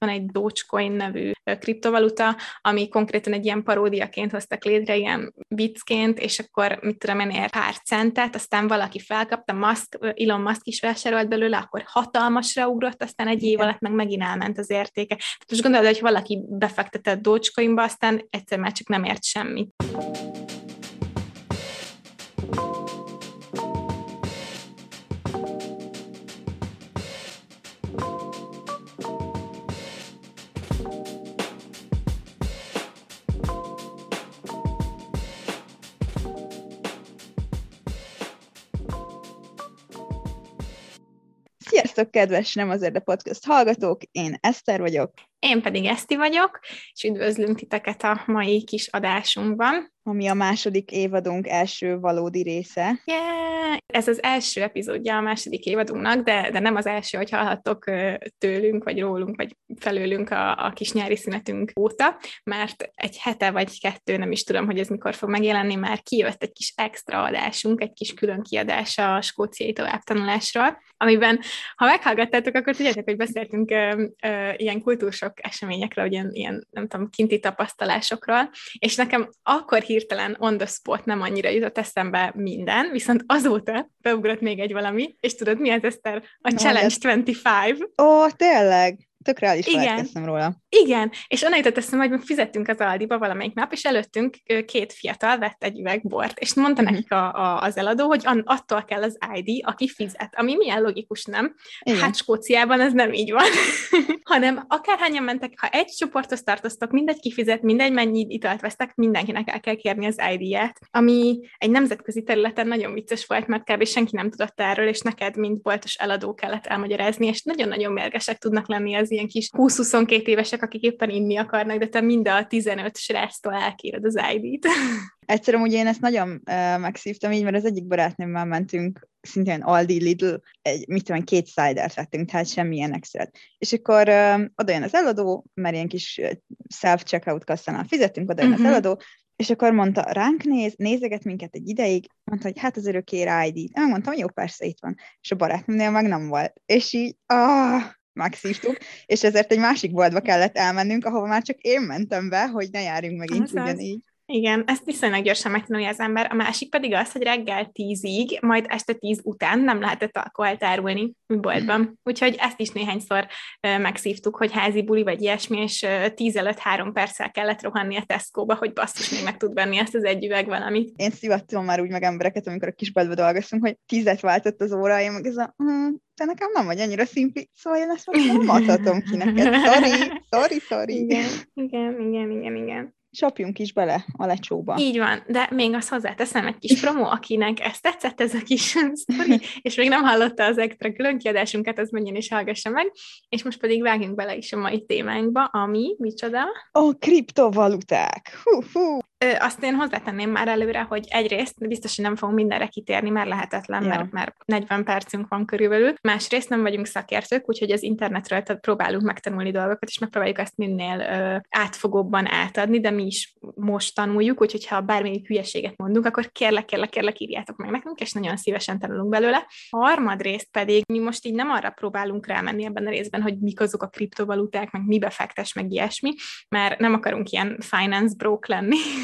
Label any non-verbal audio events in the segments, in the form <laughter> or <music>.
van egy Dogecoin nevű kriptovaluta, ami konkrétan egy ilyen paródiaként hoztak létre, ilyen viccként, és akkor mit tudom én, ér pár centet, aztán valaki felkapta, Musk, Elon Musk is vásárolt belőle, akkor hatalmasra ugrott, aztán egy év alatt meg megint elment az értéke. Tehát most gondolod, hogy valaki befektetett Dogecoinba, aztán egyszer már csak nem ért semmit. Sziasztok, kedves Nem azért a podcast hallgatók, én Eszter vagyok. Én pedig Eszti vagyok, és üdvözlünk titeket a mai kis adásunkban. Ami a második évadunk első valódi része. Yeah! Ez az első epizódja a második évadunknak, de, de nem az első, hogy hallhattok tőlünk, vagy rólunk, vagy felőlünk a, a kis nyári szünetünk óta, mert egy hete vagy kettő, nem is tudom, hogy ez mikor fog megjelenni, már kijött egy kis extra adásunk, egy kis külön kiadás a skóciai továbbtanulásról, amiben, ha meghallgattátok, akkor tudjátok, hogy beszéltünk ö, ö, ilyen kultúrsok sok eseményekről, ilyen, ilyen, nem tudom, kinti tapasztalásokról, és nekem akkor hirtelen on the spot nem annyira jutott eszembe minden, viszont azóta beugrott még egy valami, és tudod, mi az, Eszter? A Challenge 25. Ó, tényleg? Tökre el is Igen. róla. Igen, és onnan jutott eszembe, hogy fizettünk az Aldiba valamelyik nap, és előttünk két fiatal vett egy üveg bort, és mondta uh-huh. nekik a, a, az eladó, hogy attól kell az ID, aki fizet, ami milyen logikus, nem? Igen. Hát Skóciában ez nem így van, <laughs> hanem akárhányan mentek, ha egy csoporthoz tartoztok, mindegy kifizet, mindegy mennyi italt vesztek, mindenkinek el kell kérni az ID-ját, ami egy nemzetközi területen nagyon vicces volt, mert kb. senki nem tudott erről, és neked, mint boltos eladó kellett elmagyarázni, és nagyon-nagyon mérgesek tudnak lenni az ilyen kis 20-22 évesek emberek, akik éppen inni akarnak, de te mind a 15 sráctól elkéred az ID-t. <laughs> Egyszerűen ugye én ezt nagyon uh, megszívtam így, mert az egyik barátnőmmel mentünk szintén Aldi, Lidl, egy, mit tudom, két cidert vettünk, tehát semmilyen extra. És akkor uh, oda jön az eladó, mert ilyen kis self-checkout kasszánál fizettünk, oda jön uh-huh. az mhm. eladó, és akkor mondta, ránk néz, nézeget minket egy ideig, mondta, hogy hát azért ő kér ID-t. Én mondtam, jó, persze, itt van. És a barátnőmnél meg nem volt. És így, ah, megszívtuk, és ezért egy másik boltba kellett elmennünk, ahova már csak én mentem be, hogy ne járjunk megint az ugyanígy. Igen, ezt viszonylag gyorsan megtanulja az ember. A másik pedig az, hogy reggel tízig, majd este tíz után nem lehetett alkoholt árulni boltban. Úgyhogy ezt is néhányszor megszívtuk, hogy házi buli vagy ilyesmi, és tíz előtt három perccel kellett rohanni a Tesco-ba, hogy basszus még meg tud venni ezt az egy üveg valamit. Én szívattam már úgy meg embereket, amikor a kisboltba dolgoztunk, hogy tízet váltott az óra, én meg ez a, hm, te nekem nem vagy annyira szimpi, szóval én ezt nem adhatom ki neked. Sorry, <laughs> sorry, sorry. Igen, igen, igen, igen, igen csapjunk is bele a lecsóba. Így van, de még azt hozzáteszem egy kis promo, akinek ezt tetszett ez a kis <laughs> sztori, és még nem hallotta az extra különkiadásunkat, az menjen és hallgassa meg, és most pedig vágjunk bele is a mai témánkba, ami, micsoda? A kriptovaluták. Hú, hú. Azt én hozzátenném már előre, hogy egyrészt biztos, hogy nem fogunk mindenre kitérni, mert lehetetlen, ja. mert, mert 40 percünk van körülbelül. Másrészt nem vagyunk szakértők, úgyhogy az internetről próbálunk megtanulni dolgokat, és megpróbáljuk ezt minél ö, átfogóbban átadni, de mi is most tanuljuk, úgyhogy ha bármelyik hülyeséget mondunk, akkor kérlek, kérlek, kérlek írjátok meg nekünk, és nagyon szívesen tanulunk belőle. A harmadrészt pedig mi most így nem arra próbálunk rámenni ebben a részben, hogy mik azok a kriptovaluták, meg mi befektes, meg ilyesmi, mert nem akarunk ilyen finance broke lenni,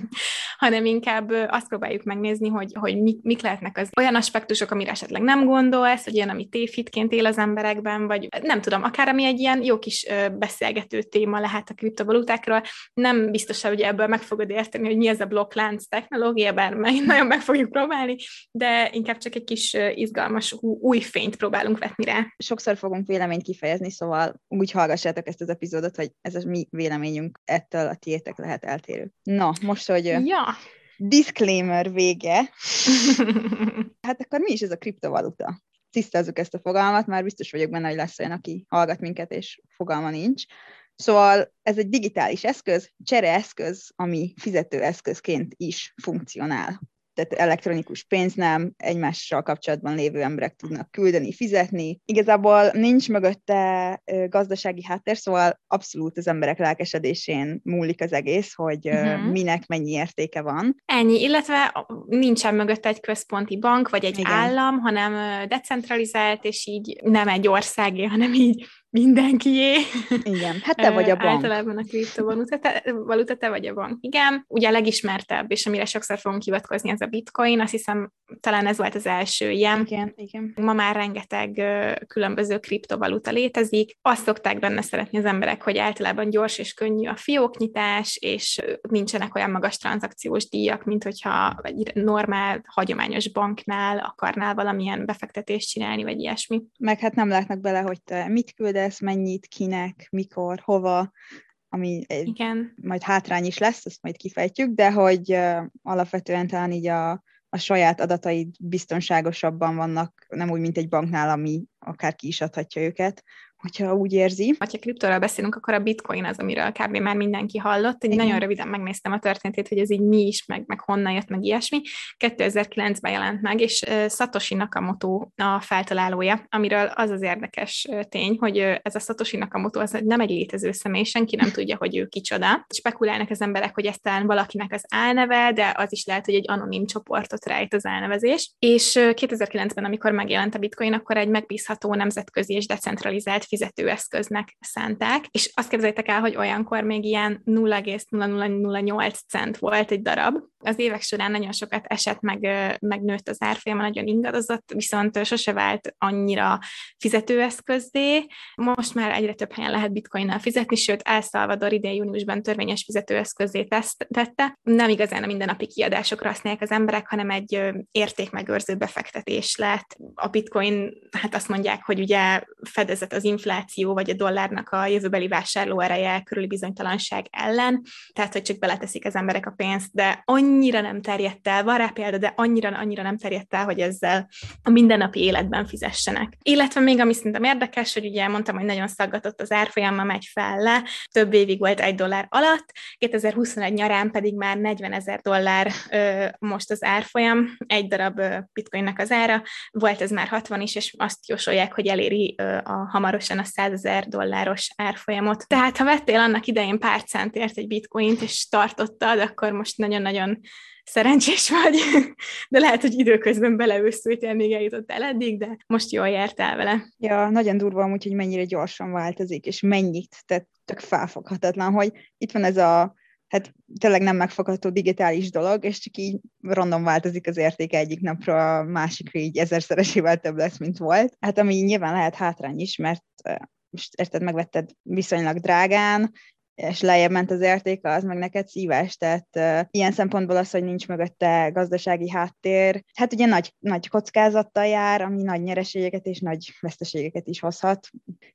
<laughs> hanem inkább azt próbáljuk megnézni, hogy, hogy mik, mik lehetnek az olyan aspektusok, amire esetleg nem gondolsz, hogy ilyen, ami tévhitként él az emberekben, vagy nem tudom, akár ami egy ilyen jó kis beszélgető téma lehet a kriptovalutákról, nem biztos, hogy ebből meg fogod érteni, hogy mi ez a blokklánc technológia, bár <laughs> nagyon meg fogjuk próbálni, de inkább csak egy kis izgalmas új fényt próbálunk vetni rá. Sokszor fogunk véleményt kifejezni, szóval úgy hallgassátok ezt az epizódot, hogy ez a mi véleményünk ettől a tiétek lehet eltérő. Na, most, hogy ja. disclaimer vége, <laughs> hát akkor mi is ez a kriptovaluta? Tisztázzuk ezt a fogalmat, már biztos vagyok benne, hogy lesz olyan, aki hallgat minket, és fogalma nincs. Szóval ez egy digitális eszköz, csereeszköz, ami fizetőeszközként is funkcionál tehát elektronikus pénz nem, egymással kapcsolatban lévő emberek tudnak küldeni, fizetni. Igazából nincs mögötte gazdasági háttér, szóval abszolút az emberek lelkesedésén múlik az egész, hogy uh-huh. minek mennyi értéke van. Ennyi, illetve nincsen mögötte egy központi bank, vagy egy Igen. állam, hanem decentralizált, és így nem egy országé, hanem így mindenkié. Igen, hát te vagy a bank. Általában a kriptovaluta, te, valuta, te vagy a bank. Igen, ugye a legismertebb, és amire sokszor fogunk hivatkozni, ez a bitcoin, azt hiszem talán ez volt az első ilyen. Igen, igen. Ma már rengeteg különböző kriptovaluta létezik. Azt szokták benne szeretni az emberek, hogy általában gyors és könnyű a fióknyitás, és nincsenek olyan magas tranzakciós díjak, mint hogyha egy normál, hagyományos banknál akarnál valamilyen befektetést csinálni, vagy ilyesmi. Meg hát nem látnak bele, hogy te mit küldesz, mennyit, kinek, mikor, hova, ami Igen. majd hátrány is lesz, ezt majd kifejtjük, de hogy uh, alapvetően talán így a, a saját adataid biztonságosabban vannak, nem úgy, mint egy banknál, ami akár ki is adhatja őket, hogyha úgy érzi. Ha kriptóról beszélünk, akkor a bitcoin az, amiről kb. már mindenki hallott. Én nagyon röviden megnéztem a történetét, hogy ez így mi is, meg, meg honnan jött, meg ilyesmi. 2009-ben jelent meg, és Satoshi Nakamoto a feltalálója, amiről az az érdekes tény, hogy ez a Satoshi Nakamoto az nem egy létező személy, senki nem tudja, hogy ő kicsoda. Spekulálnak az emberek, hogy ez talán valakinek az álneve, de az is lehet, hogy egy anonim csoportot rejt az elnevezés. És 2009-ben, amikor megjelent a bitcoin, akkor egy megbízható nemzetközi és decentralizált fizetőeszköznek szánták, és azt képzeljétek el, hogy olyankor még ilyen 0,0008 cent volt egy darab. Az évek során nagyon sokat esett, meg, megnőtt az árfolyama, nagyon ingadozott, viszont sose vált annyira fizetőeszközdé. Most már egyre több helyen lehet bitcoinnal fizetni, sőt, El Salvador idén júniusban törvényes fizetőeszközé tette. Nem igazán a mindennapi kiadásokra használják az emberek, hanem egy értékmegőrző befektetés lett. A bitcoin, hát azt mondják, hogy ugye fedezet az infláció vagy a dollárnak a jövőbeli vásárlóereje körüli bizonytalanság ellen, tehát hogy csak beleteszik az emberek a pénzt, de annyira nem terjedt el, van rá példa, de annyira, annyira nem terjedt el, hogy ezzel a mindennapi életben fizessenek. Illetve még ami szerintem érdekes, hogy ugye mondtam, hogy nagyon szaggatott az árfolyama, megy fel le, több évig volt egy dollár alatt, 2021 nyarán pedig már 40 ezer dollár ö, most az árfolyam, egy darab ö, bitcoinnak az ára, volt ez már 60 is, és azt jósolják, hogy eléri ö, a hamarosan a 100 ezer dolláros árfolyamot. Tehát ha vettél annak idején pár centért egy bitcoint, és tartottad, akkor most nagyon-nagyon szerencsés vagy, <laughs> de lehet, hogy időközben beleőszültél, még eljutottál eddig, de most jól jártál vele. Ja, nagyon durva amúgy, hogy mennyire gyorsan változik, és mennyit, tehát tök felfoghatatlan, hogy itt van ez a hát tényleg nem megfogható digitális dolog, és csak így random változik az értéke egyik napra a másikra így ezerszeresével több lesz, mint volt. Hát ami nyilván lehet hátrány is, mert most érted, megvetted viszonylag drágán, és lejjebb ment az értéke, az meg neked szíves, tehát uh, ilyen szempontból az, hogy nincs mögötte gazdasági háttér, hát ugye nagy, nagy kockázattal jár, ami nagy nyereségeket és nagy veszteségeket is hozhat.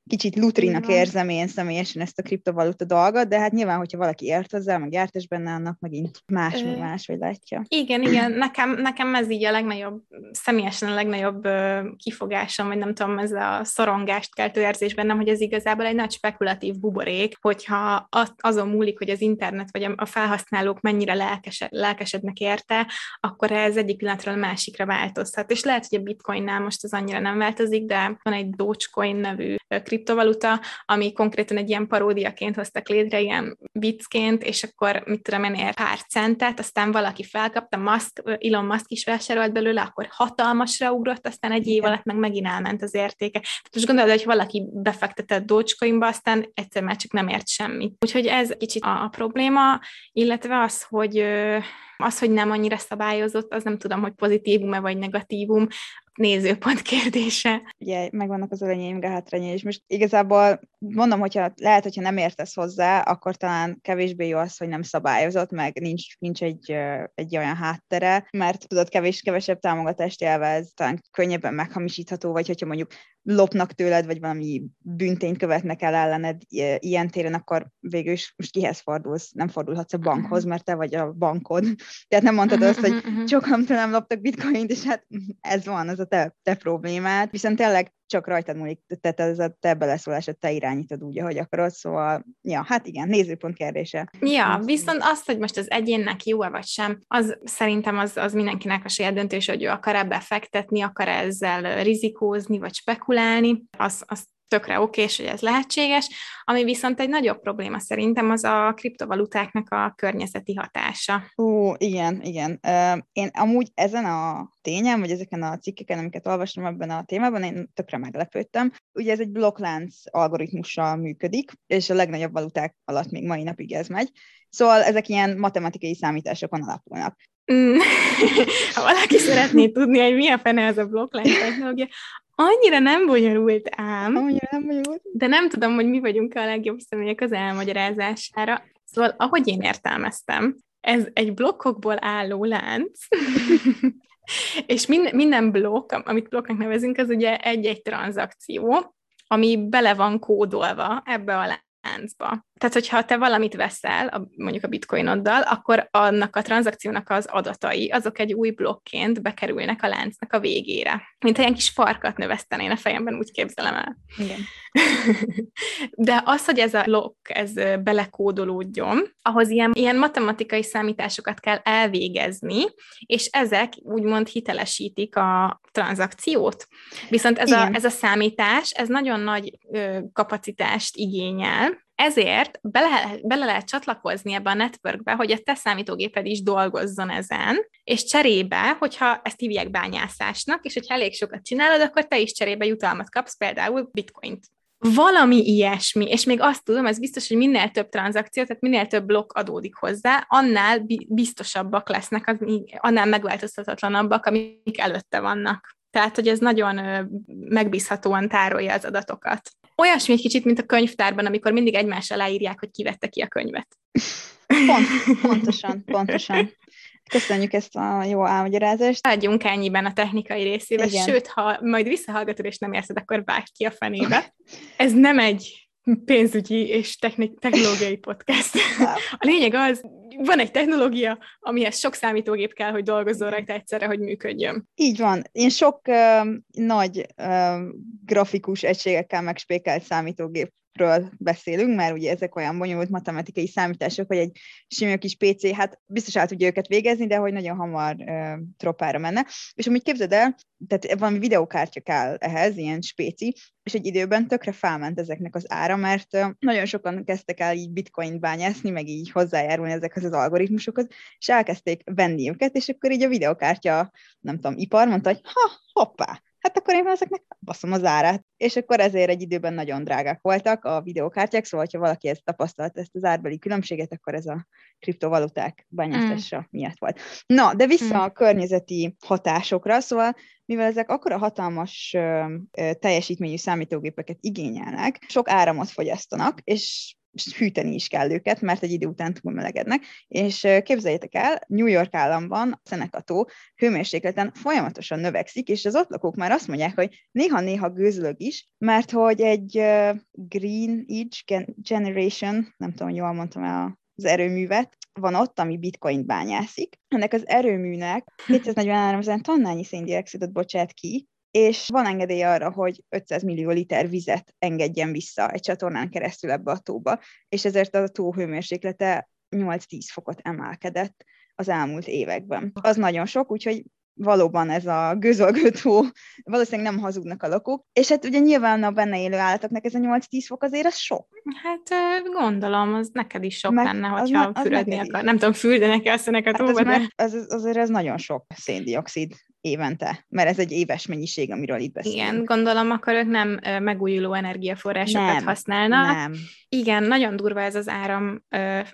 Kicsit lutrinak érzem én személyesen ezt a kriptovaluta dolgot, de hát nyilván, hogyha valaki ért hozzá, meg járt és benne, annak megint más, Ö... más, vagy látja. Igen, igen, nekem, nekem ez így a legnagyobb, személyesen a legnagyobb uh, kifogásom, vagy nem tudom, ez a szorongást keltő érzés bennem, hogy ez igazából egy nagy spekulatív buborék, hogyha azon múlik, hogy az internet vagy a felhasználók mennyire lelkesed, lelkesednek érte, akkor ez egyik pillanatról a másikra változhat. És lehet, hogy a bitcoinnál most az annyira nem változik, de van egy Dogecoin nevű kriptovaluta, ami konkrétan egy ilyen paródiaként hoztak létre, ilyen viccként, és akkor mit tudom én, ér pár centet, aztán valaki felkapta, Musk, Elon Musk is vásárolt belőle, akkor hatalmasra ugrott, aztán egy év alatt meg megint elment az értéke. Most gondolod, hogy valaki befektetett Dogecoinba, aztán egyszer már csak nem ért semmit. Úgyhogy ez kicsit a, a probléma, illetve az, hogy az, hogy nem annyira szabályozott, az nem tudom, hogy pozitívum-e vagy negatívum, nézőpont kérdése. Ugye megvannak az előnyeim, hátrányai, és most igazából mondom, hogyha lehet, hogyha nem értesz hozzá, akkor talán kevésbé jó az, hogy nem szabályozott, meg nincs, nincs egy, egy olyan háttere, mert tudod, kevés, kevesebb támogatást élvez, talán könnyebben meghamisítható, vagy hogyha mondjuk lopnak tőled, vagy valami büntényt követnek el ellened ilyen téren, akkor végül is most kihez fordulsz? Nem fordulhatsz a bankhoz, mert te vagy a bankod. Tehát nem mondtad azt, hogy <laughs> sokan nem loptak bitcoint, és hát ez van, ez a te, te problémád. Viszont tényleg csak rajtad múlik, tehát ez a te beleszólásod, te irányítod úgy, ahogy akarod, szóval, ja, hát igen, nézőpont kérdése. Ja, viszont azt, hogy most az egyénnek jó-e vagy sem, az szerintem az, az mindenkinek a saját döntés, hogy ő akar ebbe fektetni, akar ezzel rizikózni, vagy spekulálni, az, az tökre oké, és hogy ez lehetséges. Ami viszont egy nagyobb probléma szerintem, az a kriptovalutáknak a környezeti hatása. Ó, igen, igen. Én amúgy ezen a tényen, vagy ezeken a cikkeken, amiket olvastam ebben a témában, én tökre meglepődtem. Ugye ez egy blokklánc algoritmussal működik, és a legnagyobb valuták alatt még mai napig ez megy. Szóval ezek ilyen matematikai számításokon alapulnak. Mm. <laughs> ha valaki szeretné tudni, hogy mi a fene ez a blokklánc technológia, annyira nem bonyolult ám. Annyira nem bonyolult. De nem tudom, hogy mi vagyunk a legjobb személyek az elmagyarázására. Szóval, ahogy én értelmeztem, ez egy blokkokból álló lánc, <laughs> és minden, minden blokk, amit blokknak nevezünk, az ugye egy-egy tranzakció, ami bele van kódolva ebbe a láncba. Tehát, hogyha te valamit veszel, a, mondjuk a bitcoinoddal, akkor annak a tranzakciónak az adatai, azok egy új blokként bekerülnek a láncnak a végére. Mint ilyen kis farkat növesztenén a fejemben, úgy képzelem el. Igen. <laughs> De az, hogy ez a blokk, ez belekódolódjon, ahhoz ilyen, ilyen matematikai számításokat kell elvégezni, és ezek úgymond hitelesítik a tranzakciót. Viszont ez, a, ez a számítás, ez nagyon nagy ö, kapacitást igényel, ezért bele, bele lehet csatlakozni ebbe a networkbe, hogy a te számítógéped is dolgozzon ezen, és cserébe, hogyha ezt hívják bányászásnak, és hogyha elég sokat csinálod, akkor te is cserébe jutalmat kapsz, például bitcoint. Valami ilyesmi, és még azt tudom, ez biztos, hogy minél több tranzakció, tehát minél több blokk adódik hozzá, annál biztosabbak lesznek, az, annál megváltoztatatlanabbak, amik előtte vannak. Tehát, hogy ez nagyon megbízhatóan tárolja az adatokat. Olyasmi egy kicsit, mint a könyvtárban, amikor mindig egymás alá írják, hogy kivette ki a könyvet. Pont, <laughs> pontosan, pontosan. Köszönjük ezt a jó álmagyarázást. Adjunk ennyiben a technikai részébe, Igen. sőt, ha majd visszahallgatod és nem érted, akkor vágj ki a fenébe. <laughs> Ez nem egy pénzügyi és technik- technológiai podcast. A lényeg az, van egy technológia, amihez sok számítógép kell, hogy dolgozzon rajta egyszerre, hogy működjön. Így van. Én sok uh, nagy uh, grafikus egységekkel megspékelt számítógép ről beszélünk, mert ugye ezek olyan bonyolult matematikai számítások, hogy egy sima kis PC, hát biztos el tudja őket végezni, de hogy nagyon hamar uh, tropára menne. És amúgy képzeld el, tehát valami videókártya kell ehhez, ilyen spéci, és egy időben tökre felment ezeknek az ára, mert nagyon sokan kezdtek el így bitcoin bányászni, meg így hozzájárulni ezekhez az algoritmusokhoz, és elkezdték venni őket, és akkor így a videókártya, nem tudom, ipar mondta, hogy ha, hoppá, hát akkor én ezeknek baszom az árát. És akkor ezért egy időben nagyon drágák voltak a videókártyák, szóval ha valaki ezt tapasztalt, ezt az árbeli különbséget, akkor ez a kriptovaluták bányászása mm. miatt volt. Na, de vissza mm. a környezeti hatásokra, szóval mivel ezek akkora hatalmas ö, ö, teljesítményű számítógépeket igényelnek, sok áramot fogyasztanak, és hűteni is kell őket, mert egy idő után túlmelegednek, és képzeljétek el, New York államban a Szenekató hőmérsékleten folyamatosan növekszik, és az ott lakók már azt mondják, hogy néha-néha gőzölög is, mert hogy egy Green Age Generation, nem tudom, jól mondtam el az erőművet, van ott, ami bitcoin bányászik. Ennek az erőműnek <laughs> 243 ezer tonnányi széndiokszidot bocsát ki, és van engedély arra, hogy 500 millió liter vizet engedjen vissza egy csatornán keresztül ebbe a tóba, és ezért a tó hőmérséklete 8-10 fokot emelkedett az elmúlt években. Az nagyon sok, úgyhogy valóban ez a gőzölgőtó, valószínűleg nem hazudnak a lakók. És hát ugye nyilván a benne élő állatoknak ez a 8-10 fok azért az sok. Hát gondolom, az neked is sok Meg, lenne, hogyha az, az akar. Nem tudom, fürdenek-e a tóba, hát az, de... az, azért ez nagyon sok széndiokszid évente, mert ez egy éves mennyiség, amiről itt beszélünk. Igen, gondolom, akkor ők nem megújuló energiaforrásokat nem, használnak. Nem. Igen, nagyon durva ez az áram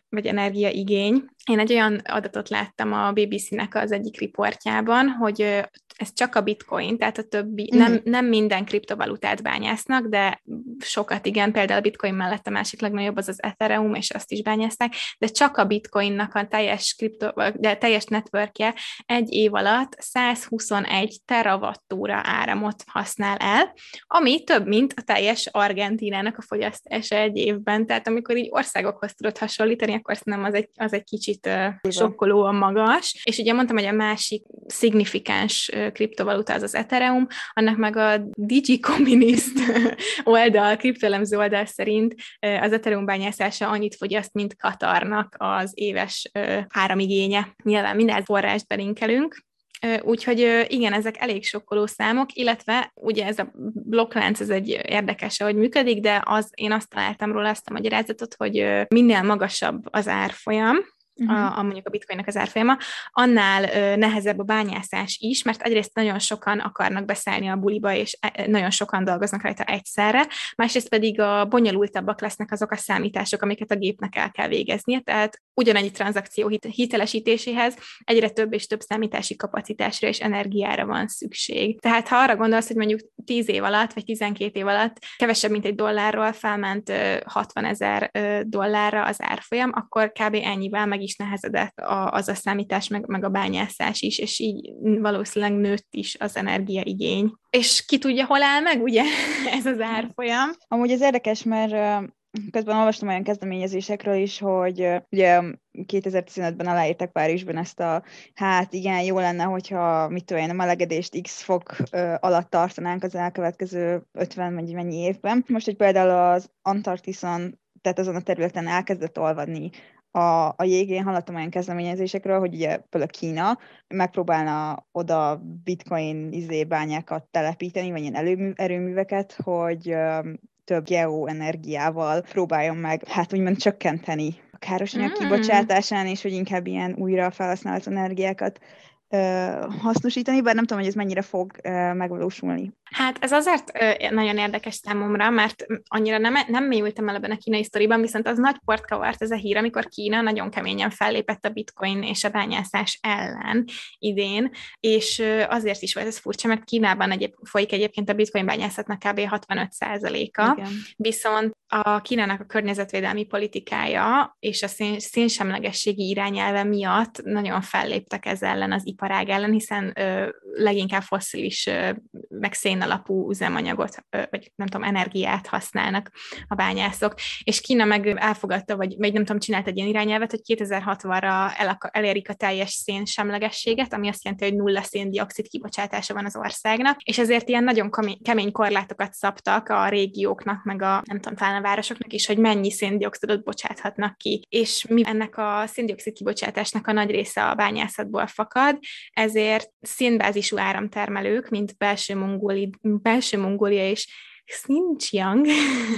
vagy energiaigény. Én egy olyan adatot láttam a BBC-nek az egyik riportjában, hogy ez csak a bitcoin, tehát a többi, mm. nem, nem minden kriptovalutát bányásznak, de sokat igen, például a bitcoin mellett a másik legnagyobb az az Ethereum, és azt is bányászták, de csak a bitcoinnak a teljes, kripto, de teljes networkje egy év alatt 121 teravattúra áramot használ el, ami több, mint a teljes Argentinának a fogyasztása egy évben, tehát amikor így országokhoz tudod hasonlítani, akkor szerintem az egy, az egy kicsit uh, sokkolóan magas, és ugye mondtam, hogy a másik szignifikáns kriptovaluta az az Ethereum, annak meg a DigiCommunist <laughs> oldal, kriptolemző oldal szerint az Ethereum bányászása annyit fogyaszt, mint Katarnak az éves áramigénye. Nyilván minden forrást belinkelünk, Úgyhogy igen, ezek elég sokkoló számok, illetve ugye ez a blokklánc, ez egy érdekes, hogy működik, de az, én azt találtam róla azt a magyarázatot, hogy minél magasabb az árfolyam. A, a mondjuk a bitcoinnak az árfolyama, annál ö, nehezebb a bányászás is, mert egyrészt nagyon sokan akarnak beszállni a buliba, és e, nagyon sokan dolgoznak rajta egyszerre, másrészt pedig a bonyolultabbak lesznek azok a számítások, amiket a gépnek el kell végeznie, tehát ugyanannyi tranzakció hit- hitelesítéséhez egyre több és több számítási kapacitásra és energiára van szükség. Tehát ha arra gondolsz, hogy mondjuk 10 év alatt, vagy 12 év alatt kevesebb, mint egy dollárról felment 60 ezer dollárra az árfolyam, akkor kb. ennyivel meg is nehezedett a, az a számítás, meg, meg a bányászás is, és így valószínűleg nőtt is az energiaigény. És ki tudja, hol áll meg, ugye, <laughs> ez az árfolyam. Amúgy ez érdekes, mert közben olvastam olyan kezdeményezésekről is, hogy ugye 2015-ben aláírtak Párizsban ezt a, hát igen, jó lenne, hogyha mit tudom én, a melegedést x fok alatt tartanánk az elkövetkező 50 vagy mennyi évben. Most, hogy például az Antarktiszon tehát azon a területen elkezdett olvadni a, a jégén hallottam olyan kezdeményezésekről, hogy ugye például Kína megpróbálna oda bitcoin izé bányákat telepíteni, vagy ilyen előmű, erőműveket, hogy több geoenergiával próbáljon meg, hát úgymond csökkenteni a károsanyag mm. kibocsátásán, és hogy inkább ilyen újra felhasznált energiákat hasznosítani, bár nem tudom, hogy ez mennyire fog megvalósulni. Hát ez azért nagyon érdekes számomra, mert annyira nem, nem mélyültem el ebben a kínai sztoriban, viszont az nagy port kavart ez a hír, amikor Kína nagyon keményen fellépett a bitcoin és a bányászás ellen idén, és azért is volt ez furcsa, mert Kínában egyéb, folyik egyébként a bitcoin bányászatnak kb. 65%-a, viszont a Kínának a környezetvédelmi politikája és a szén, szénsemlegességi irányelve miatt nagyon felléptek ez ellen az iparág ellen, hiszen ö, leginkább fosszilis, ö, meg szén alapú üzemanyagot, ö, vagy nem tudom, energiát használnak a bányászok, és Kína meg elfogadta, vagy, vagy nem tudom, csinált egy ilyen irányelvet, hogy 2060-ra el, elérik a teljes szénsemlegességet, ami azt jelenti, hogy nulla széndiokszid kibocsátása van az országnak, és ezért ilyen nagyon kemény korlátokat szabtak a régióknak, meg a nem tudom, talán a városoknak is, hogy mennyi széndiokszidot bocsáthatnak ki. És mi ennek a széndiokszid kibocsátásnak a nagy része a bányászatból fakad, ezért szénbázisú áramtermelők, mint belső, Mongóli, belső Mongólia és Xinjiang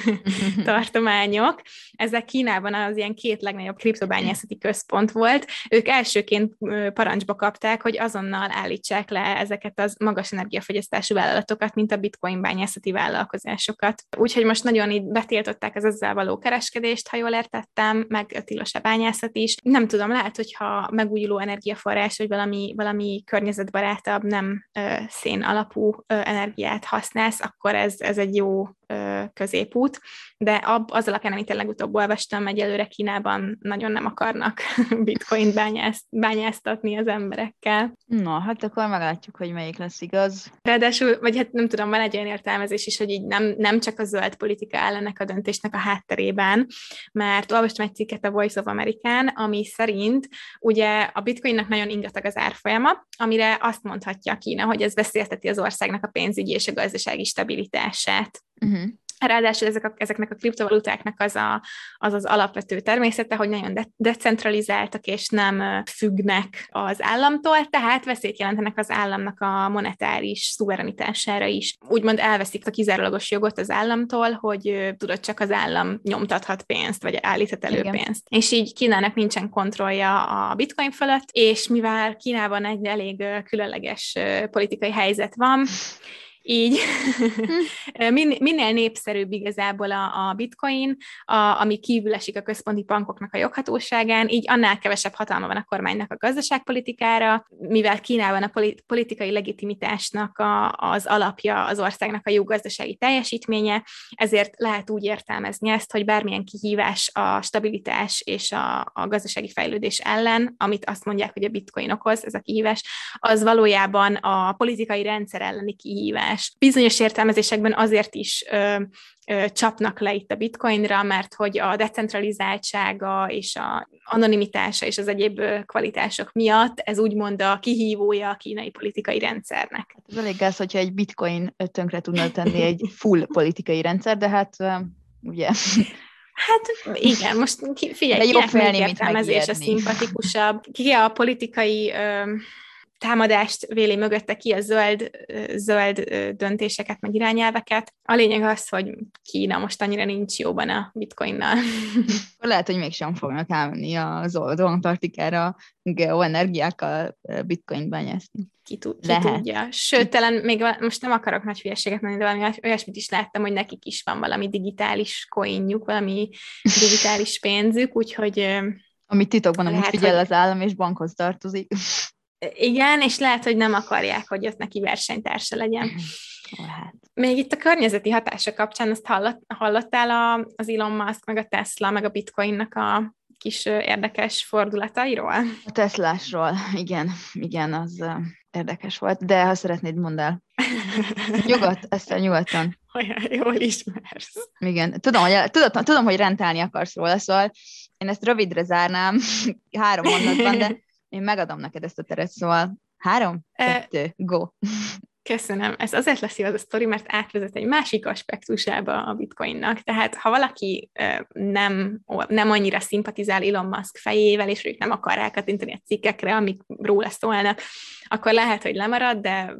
<laughs> tartományok, ezek Kínában az ilyen két legnagyobb kriptobányászati központ volt. Ők elsőként parancsba kapták, hogy azonnal állítsák le ezeket az magas energiafogyasztású vállalatokat, mint a bitcoin bányászati vállalkozásokat. Úgyhogy most nagyon így betiltották az ezzel való kereskedést, ha jól értettem, meg tilos a bányászat is. Nem tudom, lehet, hogyha megújuló energiaforrás, vagy valami, valami környezetbarátabb, nem ö, szén alapú ö, energiát használsz, akkor ez, ez egy jó középút, de ab, az alapján, amit én legutóbb olvastam, egyelőre Kínában nagyon nem akarnak <laughs> bitcoin bányász, bányáztatni az emberekkel. Na, hát akkor meglátjuk, hogy melyik lesz igaz. Ráadásul, vagy hát nem tudom, van egy olyan értelmezés is, hogy így nem, nem csak a zöld politika ellenek a döntésnek a hátterében, mert olvastam egy cikket a Voice of American, ami szerint ugye a bitcoinnak nagyon ingatag az árfolyama, amire azt mondhatja Kína, hogy ez veszélyezteti az országnak a pénzügyi és a gazdasági stabilitását. Uh-huh. Ráadásul ezek a, ezeknek a kriptovalutáknak az, a, az az alapvető természete, hogy nagyon de- decentralizáltak és nem függnek az államtól, tehát veszélyt jelentenek az államnak a monetáris szuverenitására is. Úgymond elveszik a kizárólagos jogot az államtól, hogy tudod, csak az állam nyomtathat pénzt, vagy állíthat elő Igen. pénzt. És így Kínának nincsen kontrollja a bitcoin fölött, és mivel Kínában egy elég különleges politikai helyzet van, így hm. <laughs> Min, minél népszerűbb igazából a, a bitcoin, a, ami kívül esik a központi bankoknak a joghatóságán, így annál kevesebb hatalma van a kormánynak a gazdaságpolitikára, mivel Kínában a politikai legitimitásnak a, az alapja az országnak a jó gazdasági teljesítménye, ezért lehet úgy értelmezni ezt, hogy bármilyen kihívás a stabilitás és a, a gazdasági fejlődés ellen, amit azt mondják, hogy a bitcoin okoz, ez a kihívás, az valójában a politikai rendszer elleni kihívás más. Bizonyos értelmezésekben azért is ö, ö, csapnak le itt a bitcoinra, mert hogy a decentralizáltsága és a anonimitása és az egyéb kvalitások miatt ez úgymond a kihívója a kínai politikai rendszernek. Hát ez elég gáz, hogyha egy bitcoin tönkre tudna tenni egy full politikai rendszer, de hát ugye... Hát igen, most figyelj, De jobb félni, mint a szimpatikusabb, ki a politikai ö, támadást véli mögötte ki a zöld, zöld döntéseket, meg irányelveket. A lényeg az, hogy Kína most annyira nincs jóban a bitcoinnal. <laughs> Lehet, hogy mégsem fognak elmenni az oldó Antarktikára geoenergiákkal bitcoin bányászni. Ki, tud, ki tudja. Sőt, talán még most nem akarok nagy hülyeséget mondani, de valami olyasmit is láttam, hogy nekik is van valami digitális coinjuk, valami digitális pénzük, úgyhogy amit titokban amúgy figyel hogy... az állam és bankhoz tartozik. Igen, és lehet, hogy nem akarják, hogy ott neki versenytársa legyen. Lehet. Még itt a környezeti hatása kapcsán azt hallott, hallottál a, az Elon Musk, meg a Tesla, meg a Bitcoinnak a kis érdekes fordulatairól? A Teslásról, igen, igen, az érdekes volt, de ha szeretnéd, mondd el. <laughs> Nyugodt, ezt nyugodtan. Olyan jól ismersz. Igen, tudom, hogy, tudom, tudom, hogy rentálni akarsz róla, szóval én ezt rövidre zárnám, <laughs> három mondatban, de én megadom neked ezt a teret, szóval három, kettő, go. Köszönöm. Ez azért lesz jó az a sztori, mert átvezet egy másik aspektusába a bitcoinnak. Tehát ha valaki nem, nem annyira szimpatizál Elon Musk fejével, és ők nem akar rákattintani a cikkekre, amik róla szólnak, akkor lehet, hogy lemarad, de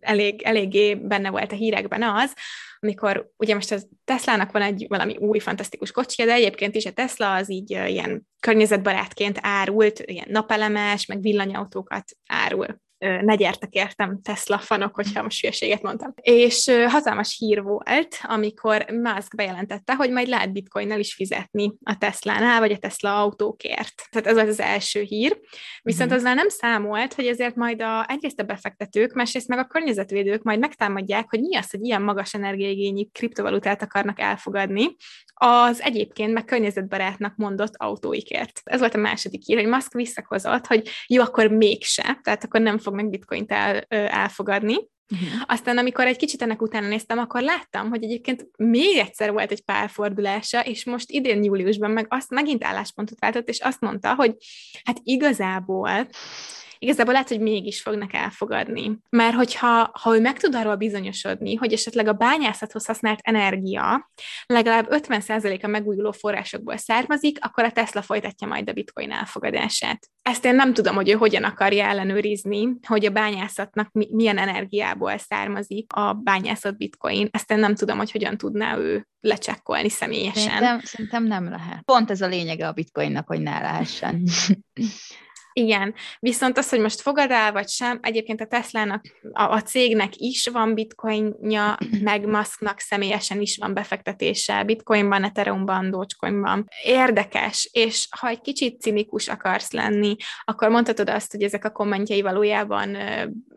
elég, eléggé benne volt a hírekben az, amikor ugye most a Teslának van egy valami új fantasztikus kocsia, de egyébként is a Tesla az így ilyen környezetbarátként árult, ilyen napelemes, meg villanyautókat árul ne gyertek értem Tesla fanok, hogyha most hülyeséget mondtam. És hatalmas hír volt, amikor Musk bejelentette, hogy majd lehet bitcoinnel is fizetni a Tesla-nál, vagy a Tesla autókért. Tehát ez volt az első hír. Viszont mm-hmm. azzal nem számolt, hogy ezért majd a, egyrészt a befektetők, másrészt meg a környezetvédők majd megtámadják, hogy mi az, hogy ilyen magas energiaigényű kriptovalutát akarnak elfogadni, az egyébként meg környezetbarátnak mondott autóikért. Ez volt a második hír, hogy Musk visszakozott, hogy jó, akkor mégse, tehát akkor nem fog meg bitcoint el, elfogadni. Uh-huh. Aztán, amikor egy kicsit ennek utána néztem, akkor láttam, hogy egyébként még egyszer volt egy párfordulása, és most idén júliusban meg azt megint álláspontot váltott, és azt mondta, hogy hát igazából igazából lehet, hogy mégis fognak elfogadni. Mert hogyha ha ő meg tud arról bizonyosodni, hogy esetleg a bányászathoz használt energia legalább 50%-a megújuló forrásokból származik, akkor a Tesla folytatja majd a bitcoin elfogadását. Ezt én nem tudom, hogy ő hogyan akarja ellenőrizni, hogy a bányászatnak milyen energiából származik a bányászat bitcoin. Ezt én nem tudom, hogy hogyan tudná ő lecsekkolni személyesen. Szerintem, szerintem nem lehet. Pont ez a lényege a bitcoinnak, hogy ne lehessen. <laughs> Igen, viszont az, hogy most fogad el, vagy sem, egyébként a Teslának, a, a cégnek is van bitcoinja, <clears throat> meg Musknak személyesen is van befektetése bitcoinban, ethereumban, dogecoinban. Érdekes, és ha egy kicsit cinikus akarsz lenni, akkor mondhatod azt, hogy ezek a kommentjei valójában,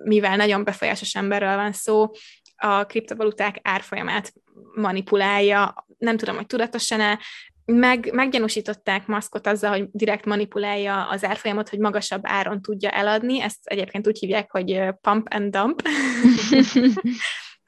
mivel nagyon befolyásos emberről van szó, a kriptovaluták árfolyamát manipulálja, nem tudom, hogy tudatosan-e, meg, meggyanúsították maszkot azzal, hogy direkt manipulálja az árfolyamot, hogy magasabb áron tudja eladni. Ezt egyébként úgy hívják, hogy pump and dump. <laughs>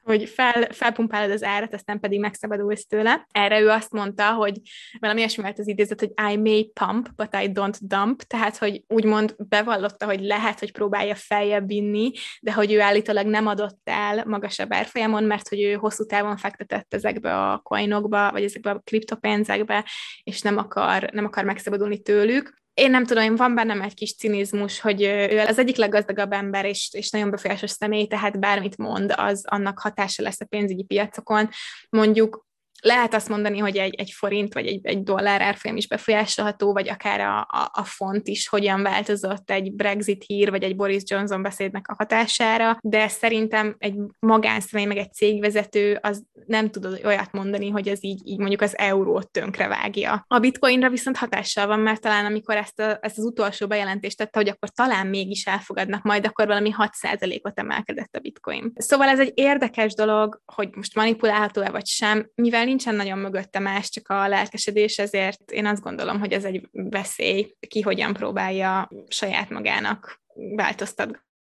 hogy fel, felpumpálod az árat, aztán pedig megszabadulsz tőle. Erre ő azt mondta, hogy valami ilyesmi volt az idézet, hogy I may pump, but I don't dump, tehát, hogy úgymond bevallotta, hogy lehet, hogy próbálja feljebb vinni, de hogy ő állítólag nem adott el magasabb árfolyamon, mert hogy ő hosszú távon fektetett ezekbe a coinokba, vagy ezekbe a kriptopénzekbe, és nem akar, nem akar megszabadulni tőlük én nem tudom, én van bennem egy kis cinizmus, hogy ő az egyik leggazdagabb ember, és, és nagyon befolyásos személy, tehát bármit mond, az annak hatása lesz a pénzügyi piacokon. Mondjuk lehet azt mondani, hogy egy, egy forint vagy egy, egy dollár árfolyam is befolyásolható, vagy akár a, a, a font is hogyan változott egy Brexit hír, vagy egy Boris Johnson beszédnek a hatására, de szerintem egy magánszemély, meg egy cégvezető az nem tud olyat mondani, hogy ez így, így mondjuk az eurót tönkre vágja. A bitcoinra viszont hatással van, mert talán amikor ezt, a, ezt az utolsó bejelentést tette, hogy akkor talán mégis elfogadnak majd, akkor valami 6%-ot emelkedett a bitcoin. Szóval ez egy érdekes dolog, hogy most manipulálható-e vagy sem, mivel nincsen nagyon mögötte más, csak a lelkesedés, ezért én azt gondolom, hogy ez egy veszély, ki hogyan próbálja saját magának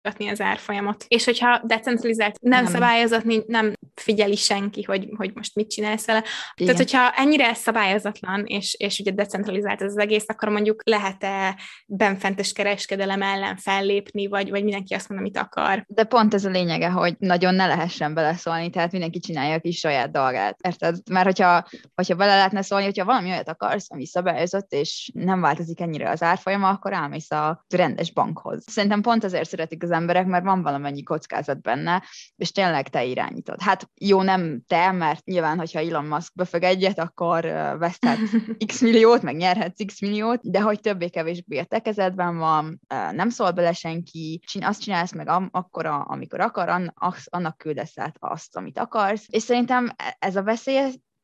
változtatni az árfolyamot. És hogyha decentralizált, nem, nem. szabályozat, nem figyeli senki, hogy, hogy most mit csinálsz vele. Igen. Tehát, hogyha ennyire szabályozatlan, és, és ugye decentralizált ez az egész, akkor mondjuk lehet-e benfentes kereskedelem ellen fellépni, vagy, vagy mindenki azt mond, amit akar. De pont ez a lényege, hogy nagyon ne lehessen beleszólni, tehát mindenki csinálja a kis saját dolgát. Érted? Mert hogyha, hogyha bele lehetne szólni, hogyha valami olyat akarsz, ami szabályozott, és nem változik ennyire az árfolyama, akkor elmész a rendes bankhoz. Szerintem pont azért szeretik az emberek, mert van valamennyi kockázat benne, és tényleg te irányítod. Hát jó, nem te, mert nyilván, hogyha Elon Musk befög egyet, akkor veszthet <laughs> x milliót, meg nyerhetsz x milliót, de hogy többé-kevésbé a te kezedben van, nem szól bele senki, azt csinálsz meg akkor, amikor akar, annak küldesz át azt, amit akarsz. És szerintem e, ez a veszély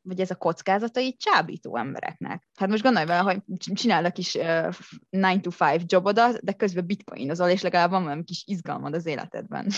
vagy ez a kockázatai csábító embereknek. Hát most gondolj vele, hogy csinálnak is uh, 9 to 5 jobodat, de közben bitcoinozol, és legalább van valami kis izgalmad az életedben. <laughs>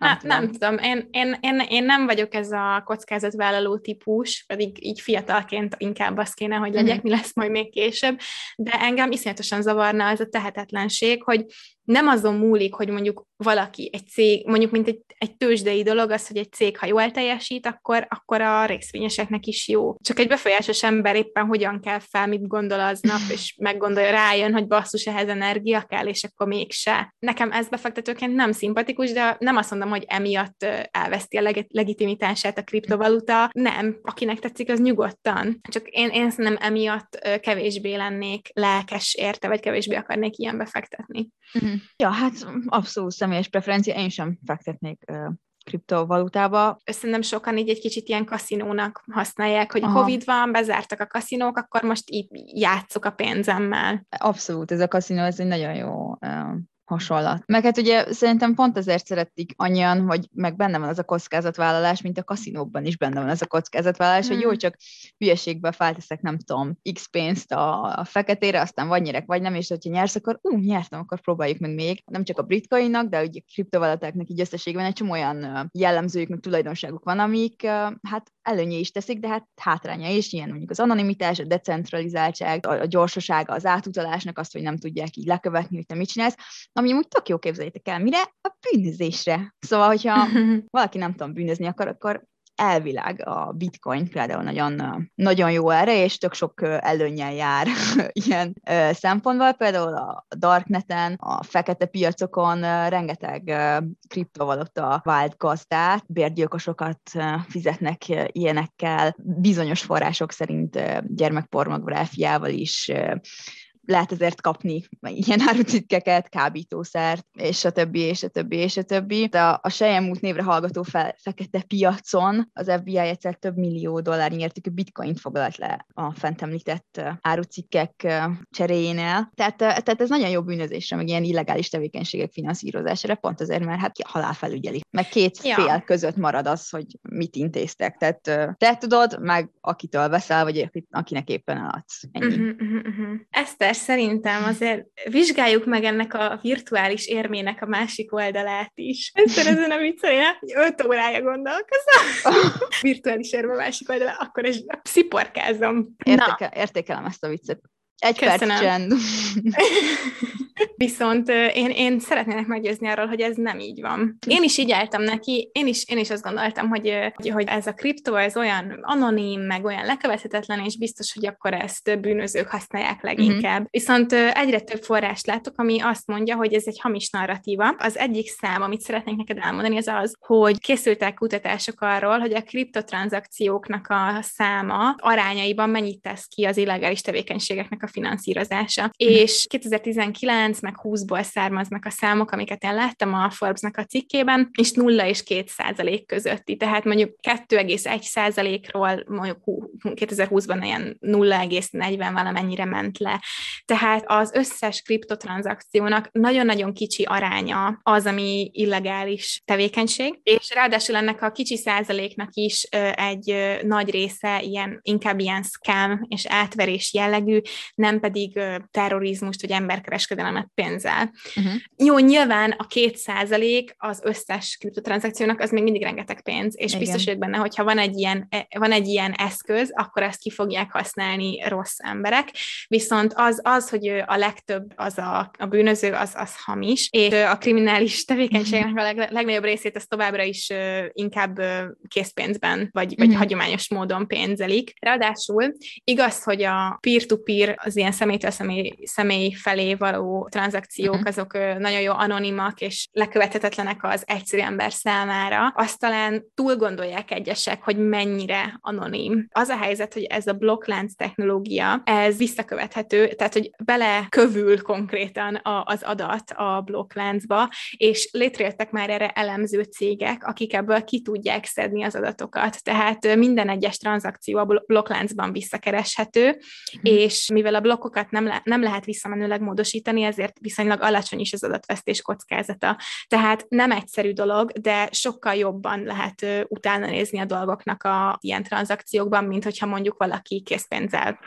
Nem, hát, nem tudom, én, én, én, én nem vagyok ez a kockázatvállaló típus, pedig így fiatalként inkább az kéne, hogy legyek, mm-hmm. mi lesz majd még később, de engem iszonyatosan zavarna az a tehetetlenség, hogy nem azon múlik, hogy mondjuk valaki, egy cég, mondjuk mint egy, egy tőzsdei dolog az, hogy egy cég, ha jól teljesít, akkor, akkor a részvényeseknek is jó. Csak egy befolyásos ember éppen hogyan kell fel, mit gondol aznap, és meggondolja, rájön, hogy basszus, ehhez energia kell, és akkor mégse. Nekem ez befektetőként nem szimpatikus, de nem azt mondom, hogy emiatt elveszti a leg- legitimitását a kriptovaluta. Nem, akinek tetszik, az nyugodtan. Csak én, én nem emiatt kevésbé lennék lelkes érte, vagy kevésbé akarnék ilyen befektetni. Uh-huh. Ja, hát abszolút személyes preferencia, én sem fektetnék uh, kriptovalutába. Szerintem sokan így egy kicsit ilyen kaszinónak használják, hogy Aha. Covid van, bezártak a kaszinók, akkor most így játszok a pénzemmel. Abszolút, ez a kaszinó, ez egy nagyon jó hasonlat. Meg hát ugye szerintem pont ezért szeretik annyian, hogy meg benne van az a kockázatvállalás, mint a kaszinókban is benne van az a kockázatvállalás, hmm. hogy jó, csak hülyeségbe felteszek, nem tudom, x pénzt a, a feketére, aztán vagy nyerek, vagy nem, és hogyha nyersz, akkor ú, nyertem, akkor próbáljuk meg még. Nem csak a britcoinnak, de ugye kriptovalutáknak így összességben egy csomó olyan jellemzőjük, meg tulajdonságuk van, amik hát előnye is teszik, de hát hátránya is, ilyen mondjuk az anonimitás, a decentralizáltság, a, a gyorsasága az átutalásnak, azt, hogy nem tudják így lekövetni, hogy te mit csinálsz, ami úgy tök jó képzeljétek el, mire? A bűnözésre. Szóval, hogyha <laughs> valaki nem tudom bűnözni akar, akkor elvileg a bitcoin például nagyon, nagyon jó erre, és tök sok előnyel jár <laughs> ilyen szempontból. Például a darkneten, a fekete piacokon rengeteg kriptovaluta vált gazdát, bérgyilkosokat fizetnek ilyenekkel, bizonyos források szerint gyermekpornográfiával is lehet ezért kapni ilyen árucikkeket, kábítószert, és a többi, és a többi, és a többi. De a, a Sejemút névre hallgató fel, fekete piacon az FBI egyszer több millió dollár értékű bitcoint foglalt le a fent említett árucikkek cseréjénél. Tehát, tehát ez nagyon jó bűnözésre, meg ilyen illegális tevékenységek finanszírozására, pont azért, mert hát halál felügyeli. Meg két ja. fél között marad az, hogy mit intéztek. Tehát te tudod, meg akitől veszel, vagy akinek éppen eladsz. Ennyi. Uh-huh, uh-huh. Eszter, szerintem azért vizsgáljuk meg ennek a virtuális érmének a másik oldalát is. Egyszer ezen a viccelje, öt órája gondolkozom. <laughs> virtuális érme másik oldalát, akkor ez sziporkázom. Értéke, értékelem ezt a viccet. Egy Köszönöm. perc csend. <laughs> Viszont én, én szeretnének meggyőzni arról, hogy ez nem így van. Én is így álltam neki, én is, én is azt gondoltam, hogy, hogy ez a kriptó, ez olyan anonim, meg olyan lekövethetetlen, és biztos, hogy akkor ezt bűnözők használják leginkább. Uh-huh. Viszont egyre több forrást látok, ami azt mondja, hogy ez egy hamis narratíva. Az egyik szám, amit szeretnék neked elmondani, az az, hogy készültek kutatások arról, hogy a kriptotranszakcióknak a száma arányaiban mennyit tesz ki az illegális tevékenységeknek a finanszírozása. Uh-huh. És 2019 meg 20-ból származnak a számok, amiket én láttam a Forbes-nak a cikkében, és 0 és 2 százalék közötti. Tehát mondjuk 2,1 százalékról mondjuk 2020-ban ilyen 0,40 valamennyire ment le. Tehát az összes kriptotranszakciónak nagyon-nagyon kicsi aránya az, ami illegális tevékenység, és ráadásul ennek a kicsi százaléknak is egy nagy része ilyen, inkább ilyen scam és átverés jellegű, nem pedig terrorizmust vagy emberkereskedelmet pénzzel. Uh-huh. Jó, nyilván a két százalék az összes kriptotranszakciónak az még mindig rengeteg pénz, és Igen. biztos vagyok benne, hogyha van egy, ilyen, e, van egy ilyen eszköz, akkor ezt ki fogják használni rossz emberek, viszont az, az hogy a legtöbb az a, a bűnöző, az, az hamis, és a kriminális <laughs> tevékenységnek a leg, legnagyobb részét az továbbra is inkább készpénzben, vagy, vagy uh-huh. hagyományos módon pénzelik. Ráadásul igaz, hogy a peer-to-peer az ilyen személytől személy, személy felé való tranzakciók, uh-huh. azok nagyon jó anonimak, és lekövethetetlenek az egyszerű ember számára. Azt talán túl gondolják egyesek, hogy mennyire anonim. Az a helyzet, hogy ez a blokklánc technológia, ez visszakövethető, tehát, hogy belekövül konkrétan a, az adat a blokkláncba, és létrejöttek már erre elemző cégek, akik ebből ki tudják szedni az adatokat. Tehát minden egyes tranzakció a blokkláncban visszakereshető, hmm. és mivel a blokkokat nem, le, nem lehet visszamenőleg módosítani, ezért viszonylag alacsony is az adatvesztés kockázata. Tehát nem egyszerű dolog, de sokkal jobban lehet utána nézni a dolgoknak a ilyen tranzakciókban, mint hogyha mondjuk valaki készpénzzel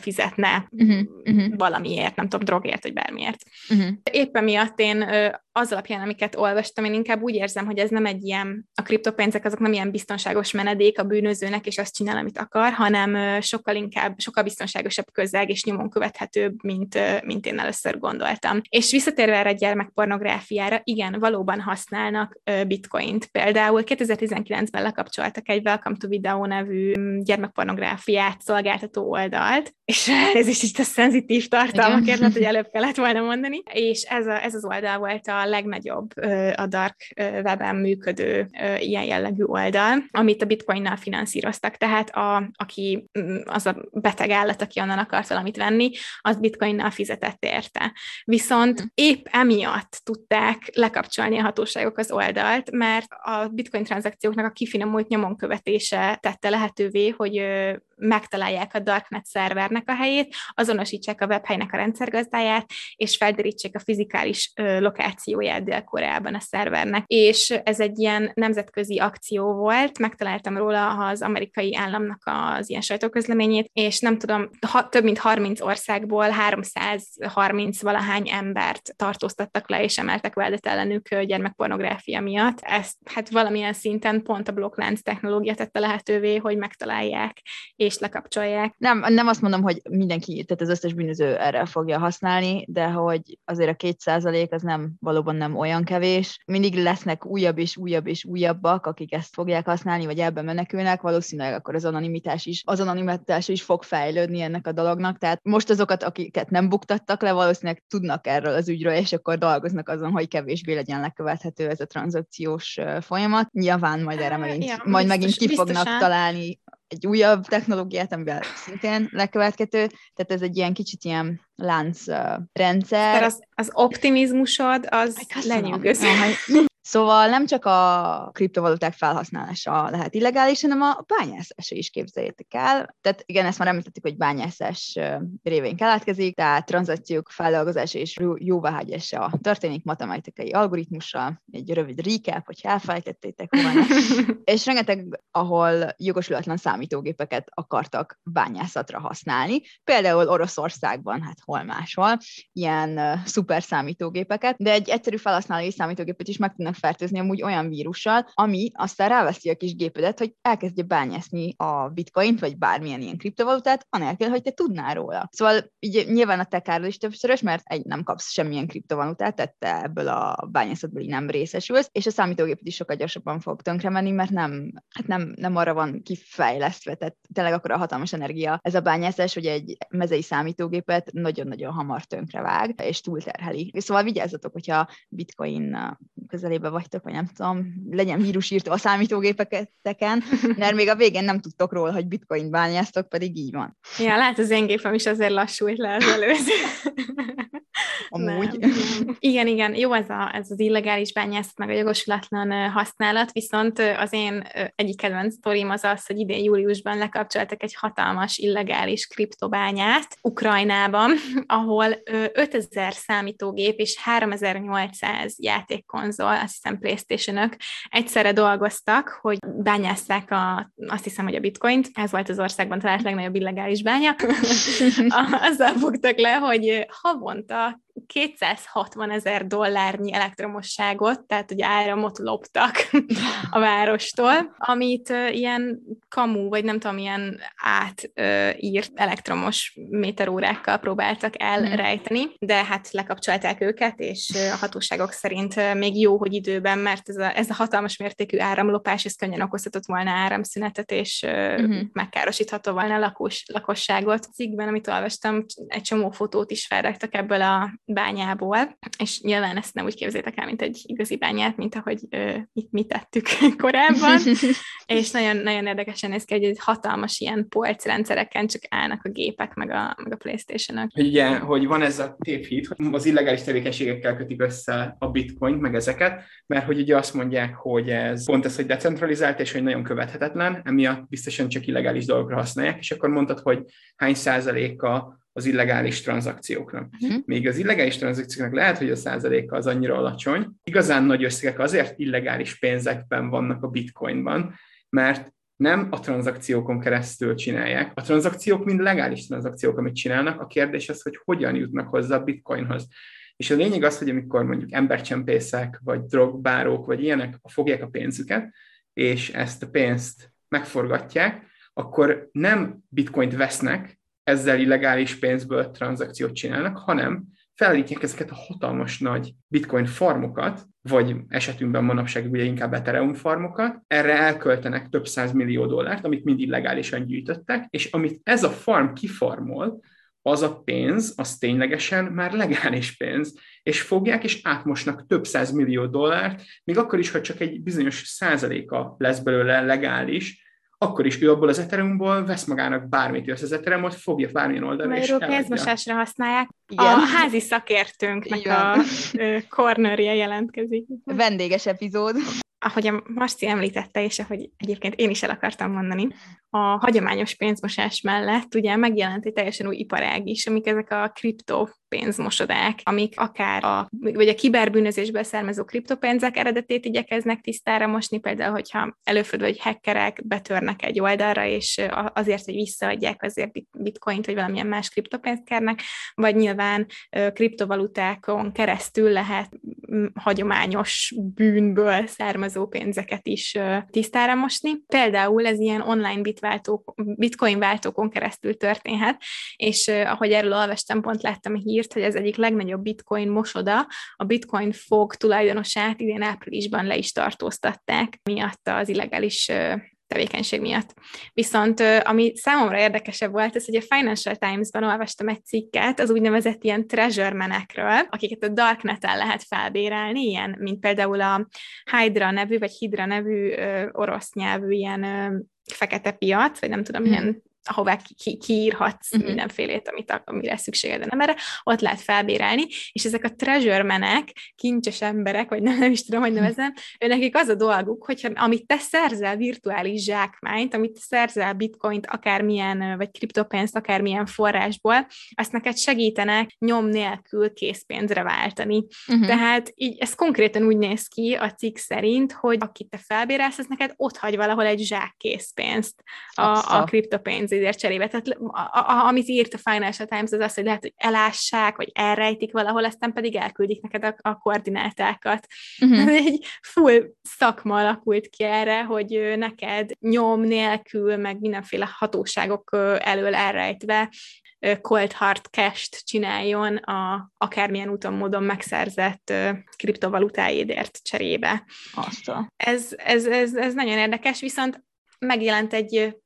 fizetne uh-huh, uh-huh. valamiért, nem tudom, drogért, vagy bármiért. Uh-huh. Éppen miatt én az alapján, amiket olvastam, én inkább úgy érzem, hogy ez nem egy ilyen, a kriptopénzek azok nem ilyen biztonságos menedék a bűnözőnek, és azt csinál, amit akar, hanem sokkal inkább, sokkal biztonságosabb közeg és nyomon követhetőbb, mint, mint én először gondoltam. És visszatérve erre a gyermekpornográfiára, igen, valóban használnak bitcoint. Például 2019-ben lekapcsoltak egy Welcome to Video nevű mm, gyermekpornográfiát szolgáltató oldalt, és <laughs> ez is itt a szenzitív tartalmakért, lehet, hogy előbb kellett volna mondani, és ez, a, ez az oldal volt a legnagyobb a dark webben működő ilyen jellegű oldal, amit a bitcoinnal finanszíroztak, tehát a, aki mm, az a beteg állat, aki onnan akart valamit venni, az bitcoinnal fizetett érte. Viszont hm. épp emiatt tudták lekapcsolni a hatóságok az oldalt, mert a bitcoin tranzakcióknak a kifinomult nyomon követése tette lehetővé, hogy megtalálják a darknet szervernek a helyét, azonosítsák a webhelynek a rendszergazdáját, és felderítsék a fizikális lokációját Dél-Koreában a szervernek. És ez egy ilyen nemzetközi akció volt, megtaláltam róla az amerikai államnak az ilyen sajtóközleményét, és nem tudom, ha, több mint 30 országból 330 valahány embert tartóztattak le, és emeltek vádat ellenük gyermekpornográfia miatt. Ezt hát valamilyen szinten pont a blokklánc technológia tette lehetővé, hogy megtalálják, és és lekapcsolják. Nem, nem azt mondom, hogy mindenki, tehát az összes bűnöző erre fogja használni, de hogy azért a két százalék az nem, valóban nem olyan kevés. Mindig lesznek újabb és újabb és újabbak, akik ezt fogják használni, vagy ebben menekülnek, valószínűleg akkor az anonimitás is, az anonimitás is fog fejlődni ennek a dolognak. Tehát most azokat, akiket nem buktattak le, valószínűleg tudnak erről az ügyről, és akkor dolgoznak azon, hogy kevésbé legyen lekövethető ez a tranzakciós folyamat. Nyilván majd erre megint, ja, majd biztos, megint ki fognak biztosan. találni egy újabb technológiát, amivel szintén lekövetkező, tehát ez egy ilyen kicsit ilyen lánc uh, rendszer. Az, az optimizmusod, az lenyűgöző. Szóval nem csak a kriptovaluták felhasználása lehet illegális, hanem a bányászása is képzeljétek el. Tehát igen, ezt már említettük, hogy bányászás révén keletkezik, tehát tranzakciók feldolgozása és jóváhagyása történik matematikai algoritmussal, egy rövid recap, hogy elfelejtettétek volna. <laughs> és rengeteg, ahol jogosulatlan számítógépeket akartak bányászatra használni, például Oroszországban, hát hol máshol, ilyen szuper számítógépeket, de egy egyszerű felhasználói számítógépet is meg tudnak tudnak fertőzni amúgy olyan vírussal, ami aztán ráveszi a kis gépedet, hogy elkezdje bányászni a bitcoint, vagy bármilyen ilyen kriptovalutát, anélkül, hogy te tudnál róla. Szóval így nyilván a te károd is többszörös, mert egy nem kapsz semmilyen kriptovalutát, tehát te ebből a bányászatból nem részesülsz, és a számítógépet is sokkal gyorsabban fog tönkre menni, mert nem, hát nem, nem arra van kifejlesztve, tehát tényleg akkor a hatalmas energia ez a bányászás, hogy egy mezei számítógépet nagyon-nagyon hamar vág, és túlterheli. Szóval vigyázzatok, hogyha bitcoin közelében közelébe vagytok, vagy nem tudom, legyen vírus írtva a számítógépeken, mert még a végén nem tudtok róla, hogy bitcoin bányáztok, pedig így van. Ja, lehet az én gépem is azért lassult le az előző. Amúgy. Nem. Igen, igen, jó ez, a, ez az illegális bányászat, meg a jogosulatlan használat, viszont az én egyik kedvenc sztorim az az, hogy idén júliusban lekapcsoltak egy hatalmas illegális kriptobányát Ukrajnában, ahol 5000 számítógép és 3800 játékkonzol, azt hiszem playstation egyszerre dolgoztak, hogy bányásszák a, azt hiszem, hogy a bitcoint, ez volt az országban talált legnagyobb illegális bánya, <laughs> azzal fogtak le, hogy havonta 260 ezer dollárnyi elektromosságot, tehát ugye áramot loptak a várostól, amit ilyen kamu, vagy nem tudom, ilyen átírt elektromos méterórákkal próbáltak elrejteni, de hát lekapcsolták őket, és a hatóságok szerint még jó, hogy időben, mert ez a, ez a hatalmas mértékű áramlopás, ez könnyen okozhatott volna áramszünetet, és uh-huh. megkárosítható volna a lakos, lakosságot. Cikkben, amit olvastam, egy csomó fotót is felraktak ebből a bányából, és nyilván ezt nem úgy képzétek el, mint egy igazi bányát, mint ahogy uh, itt mi tettük <laughs> korábban, <laughs> és nagyon, nagyon érdekesen néz ki, hogy egy hatalmas ilyen polcrendszereken csak állnak a gépek, meg a, meg a Playstation-ök. Hogy ugye, hogy van ez a tévhit, hogy az illegális tevékenységekkel kötik össze a bitcoin, meg ezeket, mert hogy ugye azt mondják, hogy ez pont ez, hogy decentralizált, és hogy nagyon követhetetlen, emiatt biztosan csak illegális dolgokra használják, és akkor mondtad, hogy hány százaléka az illegális tranzakcióknak. Uh-huh. Még az illegális tranzakcióknak lehet, hogy a százaléka az annyira alacsony. Igazán nagy összegek azért illegális pénzekben vannak a bitcoinban, mert nem a tranzakciókon keresztül csinálják. A tranzakciók mind legális tranzakciók, amit csinálnak. A kérdés az, hogy hogyan jutnak hozzá a bitcoinhoz. És a lényeg az, hogy amikor mondjuk embercsempészek, vagy drogbárók, vagy ilyenek fogják a pénzüket, és ezt a pénzt megforgatják, akkor nem bitcoint vesznek, ezzel illegális pénzből tranzakciót csinálnak, hanem felállítják ezeket a hatalmas nagy bitcoin farmokat, vagy esetünkben manapság ugye inkább Ethereum farmokat, erre elköltenek több száz millió dollárt, amit mind illegálisan gyűjtöttek, és amit ez a farm kifarmol, az a pénz, az ténylegesen már legális pénz, és fogják és átmosnak több száz millió dollárt, még akkor is, hogy csak egy bizonyos százaléka lesz belőle legális, akkor is ő abból az Ethereumból vesz magának bármit, jössz az Ethereumot, fogja bármilyen oldalra, és pénzmosásra használják. Igen. A házi szakértőnknek Igen. a cornerje jelentkezik. Vendéges epizód ahogy a Marci említette, és ahogy egyébként én is el akartam mondani, a hagyományos pénzmosás mellett ugye megjelent egy teljesen új iparág is, amik ezek a kripto pénzmosodák, amik akár a, vagy a kiberbűnözésből származó kriptopénzek eredetét igyekeznek tisztára mosni, például, hogyha előfordul, hogy hackerek betörnek egy oldalra, és azért, hogy visszaadják azért bitcoint, vagy valamilyen más kriptopénzt kérnek, vagy nyilván kriptovalutákon keresztül lehet hagyományos bűnből származó pénzeket is tisztára mosni. Például ez ilyen online bitváltók, bitcoin váltókon keresztül történhet, és ahogy erről olvastam, pont láttam a hírt, hogy ez egyik legnagyobb bitcoin mosoda, a bitcoin fog tulajdonosát idén áprilisban le is tartóztatták, miatt az illegális tevékenység miatt. Viszont ami számomra érdekesebb volt, az, hogy a Financial Times-ban olvastam egy cikket az úgynevezett ilyen treasure menekről, akiket a Darknet-en lehet felbérelni, ilyen, mint például a Hydra nevű, vagy Hydra nevű orosz nyelvű ilyen fekete piac, vagy nem tudom, hmm. ilyen ahová ki, kiírhatsz uh-huh. mindenfélét, amit, amire szükséged nem erre, ott lehet felbérelni, és ezek a treasure menek, kincses emberek, vagy nem, nem is tudom, hogy nevezem, ő nekik az a dolguk, hogyha amit te szerzel virtuális zsákmányt, amit te szerzel bitcoint, akármilyen, vagy kriptopénzt, akármilyen forrásból, azt neked segítenek nyom nélkül készpénzre váltani. Uh-huh. Tehát így ez konkrétan úgy néz ki a cikk szerint, hogy akit te felbérelsz, az neked ott hagy valahol egy zsák készpénzt a, a kriptopénz pénzért cserébe. Tehát a, a, amit írt a Financial Times, az az, hogy lehet, hogy elássák, vagy elrejtik valahol, aztán pedig elküldik neked a, a koordinátákat. Uh-huh. Egy full szakma alakult ki erre, hogy neked nyom nélkül, meg mindenféle hatóságok elől elrejtve cold hard cash-t csináljon a akármilyen úton, módon megszerzett kriptovalutáédért cserébe. Ez, ez, ez, ez nagyon érdekes, viszont megjelent egy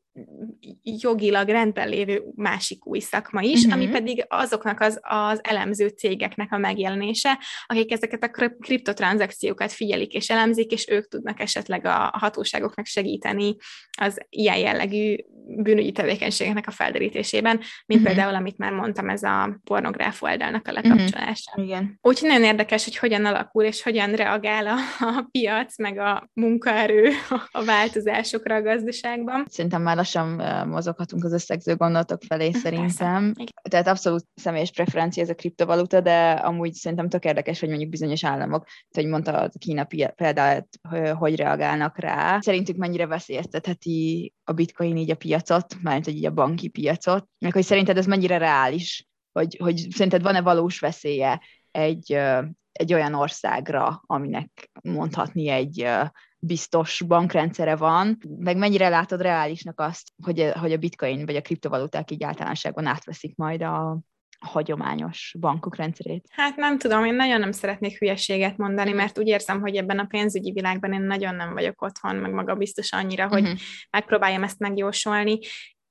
jogilag rendben lévő másik új szakma is, uh-huh. ami pedig azoknak az, az elemző cégeknek a megjelenése, akik ezeket a kriptotranszakciókat figyelik és elemzik, és ők tudnak esetleg a hatóságoknak segíteni az ilyen jellegű bűnügyi tevékenységeknek a felderítésében, mint uh-huh. például, amit már mondtam, ez a pornográf oldalnak a mhm. lekapcsolása. Uh-huh. Igen. Úgyhogy nagyon érdekes, hogy hogyan alakul, és hogyan reagál a, a piac, meg a munkaerő a változásokra a gazdaságban. Szerintem már lassan mozoghatunk az összegző gondolatok felé szerintem. Tehát abszolút személyes preferencia ez a kriptovaluta, de amúgy szerintem tök érdekes, hogy mondjuk bizonyos államok, hogy mondta a Kína példát, hogy reagálnak rá. Szerintük mennyire veszélyeztetheti a bitcoin így a piacot, mármint hogy így a banki piacot, meg hogy szerinted ez mennyire reális, hogy, hogy szerinted van-e valós veszélye egy, egy olyan országra, aminek mondhatni egy biztos bankrendszere van, meg mennyire látod reálisnak azt, hogy, hogy a bitcoin vagy a kriptovaluták így általánosságban átveszik majd a, hagyományos bankok rendszerét? Hát nem tudom, én nagyon nem szeretnék hülyeséget mondani, mert úgy érzem, hogy ebben a pénzügyi világban én nagyon nem vagyok otthon, meg maga biztos annyira, hogy uh-huh. megpróbáljam ezt megjósolni.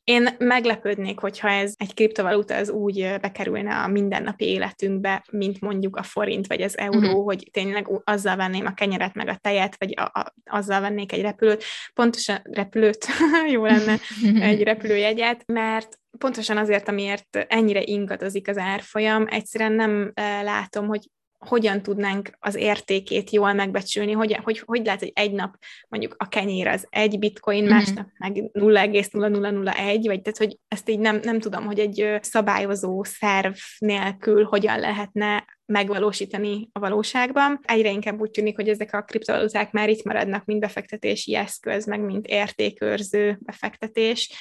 Én meglepődnék, hogyha ez egy kriptovaluta az úgy bekerülne a mindennapi életünkbe, mint mondjuk a forint vagy az euró, uh-huh. hogy tényleg azzal venném a kenyeret meg a tejet, vagy a, a, azzal vennék egy repülőt, pontosan repülőt, <laughs> jó lenne, egy <laughs> repülőjegyet, mert pontosan azért, amiért ennyire ingadozik az árfolyam, egyszerűen nem látom, hogy hogyan tudnánk az értékét jól megbecsülni, hogy, hogy, hogy lehet, hogy egy nap mondjuk a kenyér az egy bitcoin, mm-hmm. másnap meg 0,0001, vagy tehát, hogy ezt így nem, nem tudom, hogy egy szabályozó szerv nélkül hogyan lehetne megvalósítani a valóságban. Egyre inkább úgy tűnik, hogy ezek a kriptovaluták már itt maradnak, mint befektetési eszköz, meg mint értékőrző befektetés,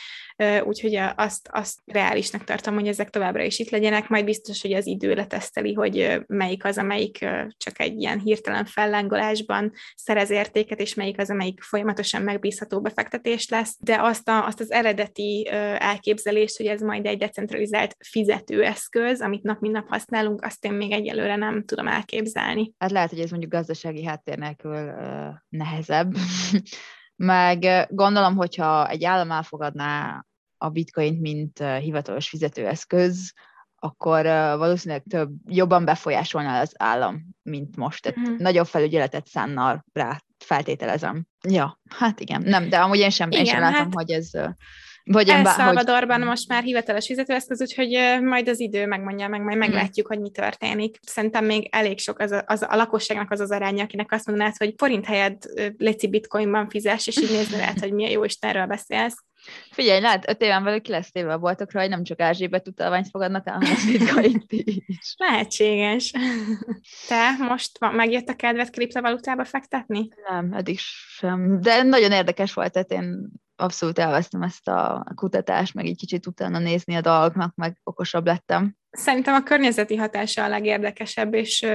úgyhogy azt, azt reálisnak tartom, hogy ezek továbbra is itt legyenek, majd biztos, hogy az idő leteszteli, hogy melyik az, amelyik csak egy ilyen hirtelen fellángolásban szerez értéket, és melyik az, amelyik folyamatosan megbízható befektetés lesz, de azt, a, azt az eredeti elképzelést, hogy ez majd egy decentralizált fizetőeszköz, amit nap mint nap használunk, azt én még egyelőre nem tudom elképzelni. Hát lehet, hogy ez mondjuk gazdasági háttér nélkül uh, nehezebb, <laughs> meg gondolom, hogyha egy állam elfogadná a bitcoint, mint hivatalos fizetőeszköz, akkor valószínűleg több, jobban befolyásolná az állam, mint most. Tehát uh-huh. nagyobb felügyeletet szánnal rá, feltételezem. Ja, hát igen. Nem, de amúgy én sem, igen, én sem látom, hát... hogy ez vagy El Salvadorban hogy... most már hivatalos fizetőeszköz, úgyhogy majd az idő megmondja, meg majd meglátjuk, hogy mi történik. Szerintem még elég sok az a, az a lakosságnak az az aránya, akinek azt mondanád, hogy forint helyett leci bitcoinban fizes, és így nézni lehet, hogy milyen jó Istenről beszélsz. Figyelj, lát, öt éven belül ki lesz téve a boltokra, hogy nem csak Ázsébet utalványt fogadnak el, hanem bitcoint is. <laughs> Lehetséges. Te most megjött a kedved kriptovalutába fektetni? Nem, eddig sem. De nagyon érdekes volt, tehát én abszolút elvesztem ezt a kutatást, meg egy kicsit utána nézni a dolgoknak, meg okosabb lettem. Szerintem a környezeti hatása a legérdekesebb, és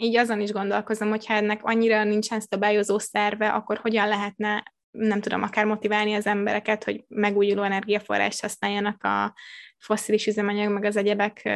így azon is gondolkozom, hogyha ennek annyira nincsen szabályozó szerve, akkor hogyan lehetne nem tudom, akár motiválni az embereket, hogy megújuló energiaforrást használjanak a fosszilis üzemanyag, meg az egyebek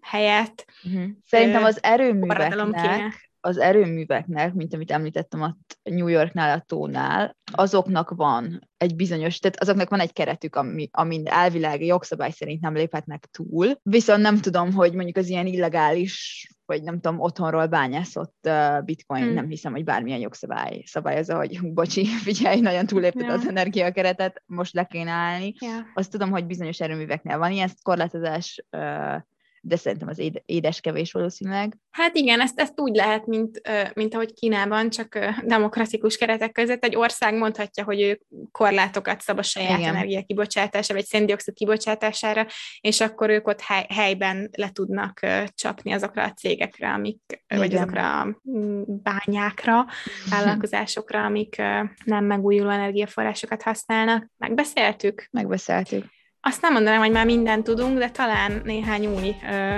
helyett. Uh-huh. Szerintem az erőműveknek, az erőműveknek, mint amit említettem a New Yorknál, a tónál, azoknak van egy bizonyos, tehát azoknak van egy keretük, ami, amin elvileg jogszabály szerint nem léphetnek túl, viszont nem tudom, hogy mondjuk az ilyen illegális, vagy nem tudom, otthonról bányászott uh, bitcoin, hmm. nem hiszem, hogy bármilyen jogszabály szabályozza, hogy bocsi, <laughs> figyelj, nagyon túlépted yeah. az energiakeretet, most le kéne állni. Yeah. Azt tudom, hogy bizonyos erőműveknél van ilyen korlátozás, uh, de szerintem az édeskevés valószínűleg. Hát igen, ezt, ezt úgy lehet, mint, mint ahogy Kínában, csak demokratikus keretek között egy ország mondhatja, hogy ő korlátokat szab a saját igen. energia kibocsátása, vagy széndiokszid kibocsátására, és akkor ők ott hely, helyben le tudnak csapni azokra a cégekre, amik, igen. vagy azokra a mm, bányákra, vállalkozásokra, amik nem megújuló energiaforrásokat használnak. Megbeszéltük? Megbeszéltük. Azt nem mondanám, hogy már mindent tudunk, de talán néhány új ö,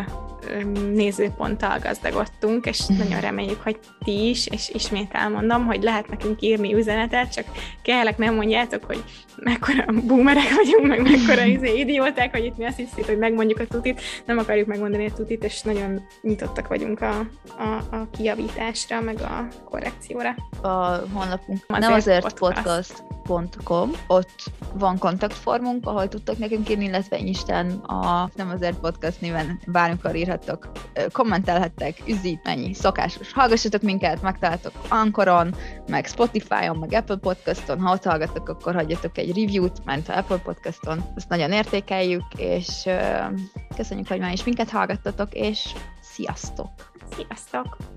nézőponttal gazdagodtunk, és nagyon reméljük, hogy ti is, és ismét elmondom, hogy lehet nekünk írni üzenetet, csak kellek nem mondjátok, hogy mekkora boomerek vagyunk, meg mekkora izé, idióták, hogy itt mi azt hiszik, hogy megmondjuk a tutit, nem akarjuk megmondani a tutit, és nagyon nyitottak vagyunk a, a, a kijavításra, meg a korrekcióra. A honlapunk nem azért podcast. podcast.com, ott van kontaktformunk, ahol tudtok nekünk írni, illetve Isten a Nem azért podcast néven bármikor írhattok, kommentelhettek, üzítmennyi, szokásos. Hallgassatok minket, megtaláltok Ankoron, meg Spotify-on, meg Apple Podcaston. Ha ott hallgatok, akkor hagyjatok egy review-t, mert Apple Podcaston. Ezt nagyon értékeljük, és köszönjük, hogy már is minket hallgattatok, és sziasztok! Sziasztok!